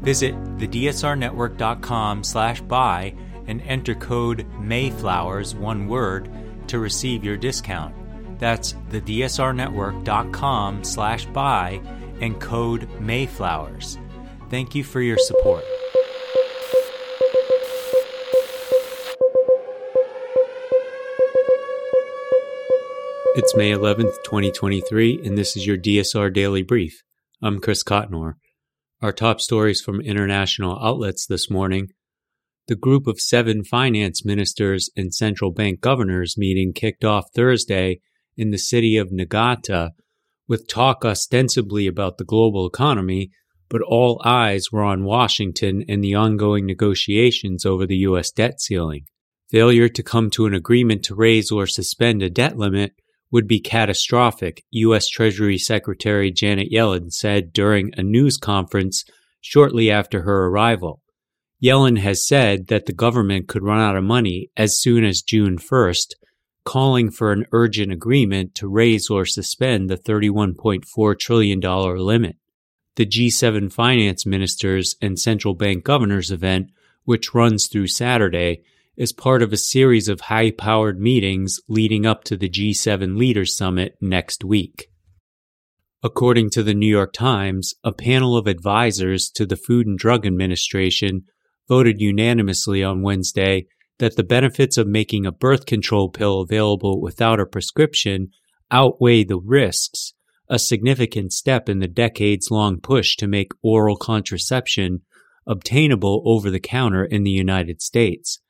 Visit thedsrnetwork.com slash buy and enter code Mayflowers, one word, to receive your discount. That's thedsrnetwork.com slash buy and code Mayflowers. Thank you for your support. It's May 11th, 2023, and this is your DSR Daily Brief. I'm Chris Cotnor. Our top stories from international outlets this morning. The group of seven finance ministers and central bank governors meeting kicked off Thursday in the city of Niigata with talk ostensibly about the global economy, but all eyes were on Washington and the ongoing negotiations over the U.S. debt ceiling. Failure to come to an agreement to raise or suspend a debt limit would be catastrophic, U.S. Treasury Secretary Janet Yellen said during a news conference shortly after her arrival. Yellen has said that the government could run out of money as soon as June 1st, calling for an urgent agreement to raise or suspend the $31.4 trillion limit. The G7 finance ministers and central bank governors event, which runs through Saturday, is part of a series of high powered meetings leading up to the G7 Leaders Summit next week. According to the New York Times, a panel of advisors to the Food and Drug Administration voted unanimously on Wednesday that the benefits of making a birth control pill available without a prescription outweigh the risks, a significant step in the decades long push to make oral contraception obtainable over the counter in the United States.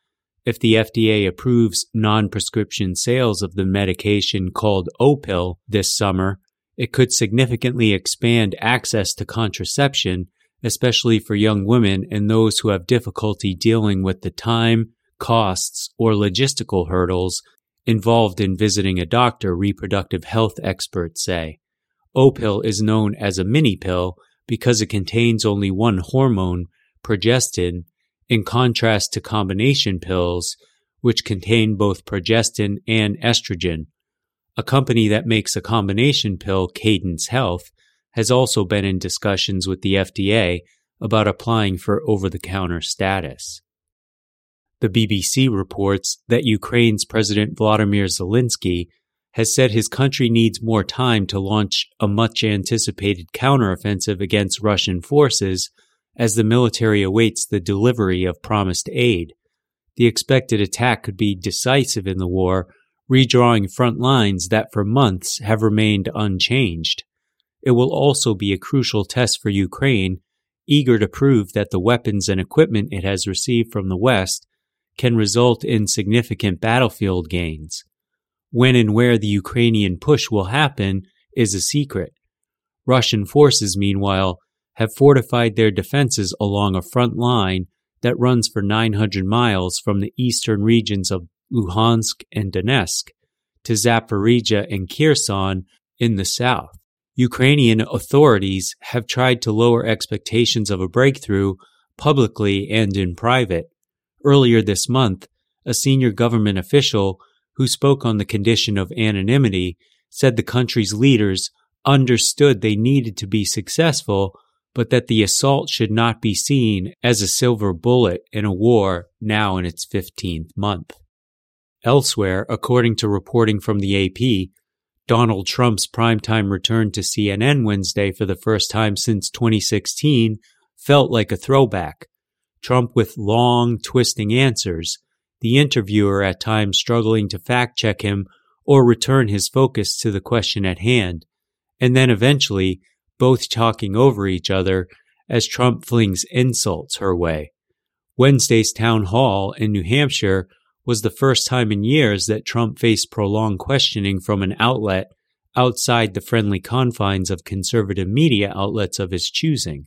If the FDA approves non prescription sales of the medication called Opill this summer, it could significantly expand access to contraception, especially for young women and those who have difficulty dealing with the time, costs, or logistical hurdles involved in visiting a doctor, reproductive health experts say. Opill is known as a mini pill because it contains only one hormone, progestin, in contrast to combination pills, which contain both progestin and estrogen. A company that makes a combination pill, Cadence Health, has also been in discussions with the FDA about applying for over the counter status. The BBC reports that Ukraine's President Vladimir Zelensky has said his country needs more time to launch a much anticipated counteroffensive against Russian forces as the military awaits the delivery of promised aid. The expected attack could be decisive in the war, redrawing front lines that for months have remained unchanged. It will also be a crucial test for Ukraine, eager to prove that the weapons and equipment it has received from the West can result in significant battlefield gains. When and where the Ukrainian push will happen is a secret. Russian forces, meanwhile, have fortified their defenses along a front line that runs for 900 miles from the eastern regions of Luhansk and Donetsk to Zaporizhia and Kherson in the south. Ukrainian authorities have tried to lower expectations of a breakthrough publicly and in private. Earlier this month, a senior government official who spoke on the condition of anonymity said the country's leaders understood they needed to be successful but that the assault should not be seen as a silver bullet in a war now in its 15th month. Elsewhere, according to reporting from the AP, Donald Trump's primetime return to CNN Wednesday for the first time since 2016 felt like a throwback. Trump with long, twisting answers, the interviewer at times struggling to fact check him or return his focus to the question at hand, and then eventually both talking over each other as Trump flings insults her way. Wednesday's town hall in New Hampshire was the first time in years that Trump faced prolonged questioning from an outlet outside the friendly confines of conservative media outlets of his choosing.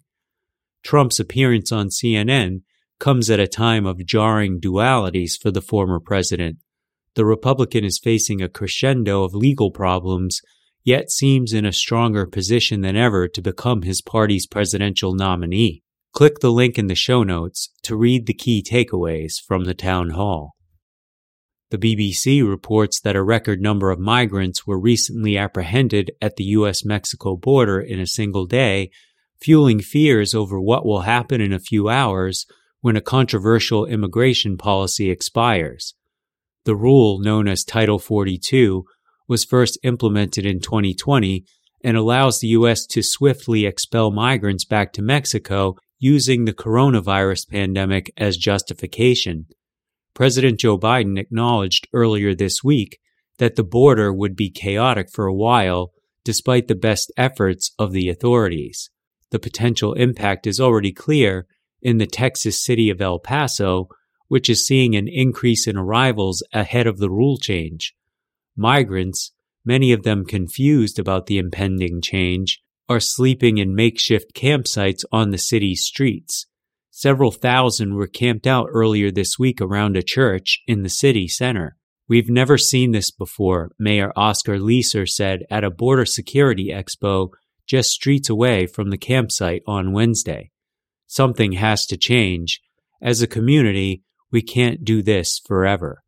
Trump's appearance on CNN comes at a time of jarring dualities for the former president. The Republican is facing a crescendo of legal problems, yet seems in a stronger position than ever to become his party's presidential nominee. Click the link in the show notes to read the key takeaways from the town hall. The BBC reports that a record number of migrants were recently apprehended at the US Mexico border in a single day, fueling fears over what will happen in a few hours when a controversial immigration policy expires. The rule, known as Title 42, was first implemented in 2020 and allows the U.S. to swiftly expel migrants back to Mexico using the coronavirus pandemic as justification. President Joe Biden acknowledged earlier this week that the border would be chaotic for a while despite the best efforts of the authorities. The potential impact is already clear in the Texas city of El Paso, which is seeing an increase in arrivals ahead of the rule change. Migrants, many of them confused about the impending change, are sleeping in makeshift campsites on the city's streets. Several thousand were camped out earlier this week around a church in the city center. We've never seen this before, Mayor Oscar Leeser said at a border security expo just streets away from the campsite on Wednesday. Something has to change. As a community, we can't do this forever.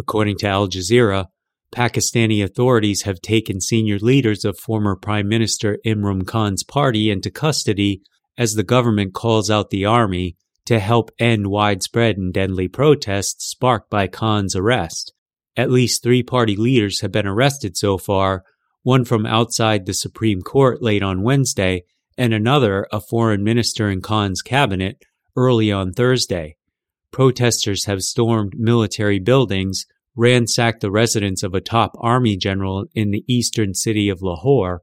According to Al Jazeera, Pakistani authorities have taken senior leaders of former Prime Minister Imran Khan's party into custody as the government calls out the army to help end widespread and deadly protests sparked by Khan's arrest. At least three party leaders have been arrested so far, one from outside the Supreme Court late on Wednesday, and another, a foreign minister in Khan's cabinet, early on Thursday. Protesters have stormed military buildings, ransacked the residence of a top army general in the eastern city of Lahore,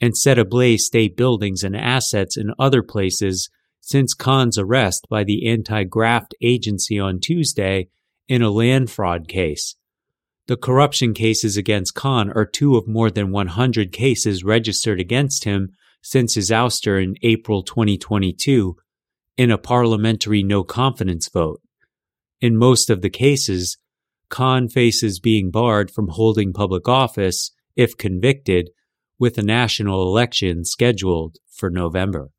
and set ablaze state buildings and assets in other places since Khan's arrest by the anti graft agency on Tuesday in a land fraud case. The corruption cases against Khan are two of more than 100 cases registered against him since his ouster in April 2022 in a parliamentary no confidence vote. In most of the cases, Khan faces being barred from holding public office if convicted with a national election scheduled for November.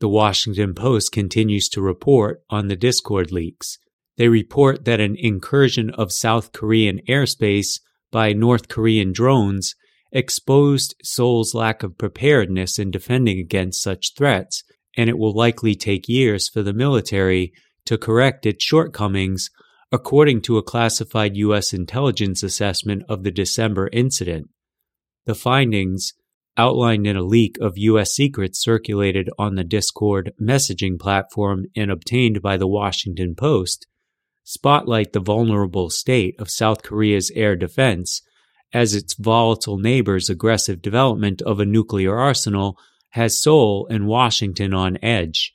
The Washington Post continues to report on the Discord leaks. They report that an incursion of South Korean airspace by North Korean drones exposed Seoul's lack of preparedness in defending against such threats, and it will likely take years for the military to correct its shortcomings, according to a classified U.S. intelligence assessment of the December incident. The findings, outlined in a leak of U.S. secrets circulated on the Discord messaging platform and obtained by the Washington Post, spotlight the vulnerable state of South Korea's air defense as its volatile neighbor's aggressive development of a nuclear arsenal has Seoul and Washington on edge.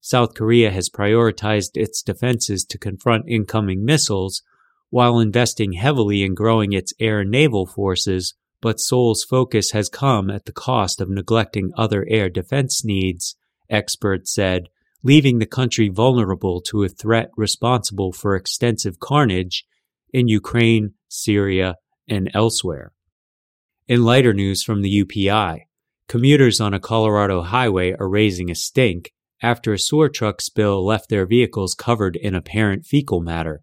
South Korea has prioritized its defenses to confront incoming missiles while investing heavily in growing its air and naval forces but Seoul's focus has come at the cost of neglecting other air defense needs, experts said, leaving the country vulnerable to a threat responsible for extensive carnage in Ukraine, Syria, and elsewhere. In lighter news from the UPI, commuters on a Colorado highway are raising a stink after a sewer truck spill left their vehicles covered in apparent fecal matter.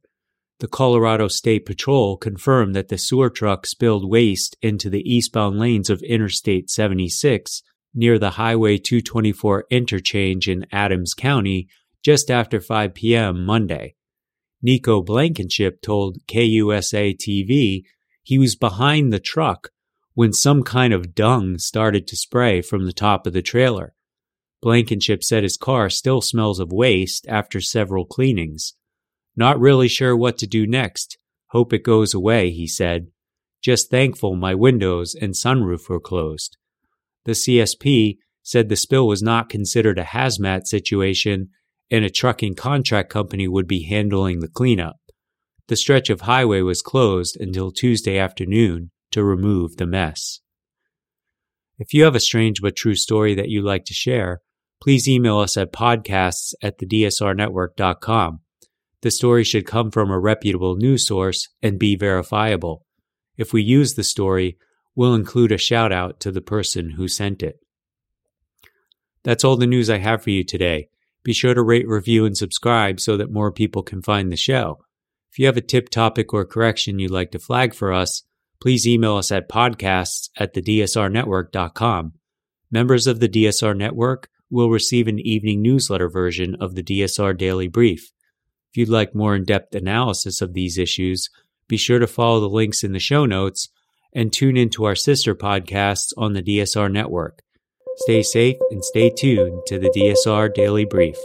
The Colorado State Patrol confirmed that the sewer truck spilled waste into the eastbound lanes of Interstate 76 near the Highway 224 interchange in Adams County just after 5 p.m. Monday. Nico Blankenship told KUSA TV he was behind the truck when some kind of dung started to spray from the top of the trailer. Blankenship said his car still smells of waste after several cleanings. Not really sure what to do next. Hope it goes away, he said. Just thankful my windows and sunroof were closed. The CSP said the spill was not considered a hazmat situation and a trucking contract company would be handling the cleanup. The stretch of highway was closed until Tuesday afternoon to remove the mess. If you have a strange but true story that you'd like to share, please email us at podcasts at thedsrnetwork.com. The story should come from a reputable news source and be verifiable. If we use the story, we'll include a shout out to the person who sent it. That's all the news I have for you today. Be sure to rate, review, and subscribe so that more people can find the show. If you have a tip, topic, or correction you'd like to flag for us, please email us at podcasts at thedsrnetwork.com. Members of the DSR Network will receive an evening newsletter version of the DSR Daily Brief. If you'd like more in depth analysis of these issues, be sure to follow the links in the show notes and tune into our sister podcasts on the DSR Network. Stay safe and stay tuned to the DSR Daily Brief.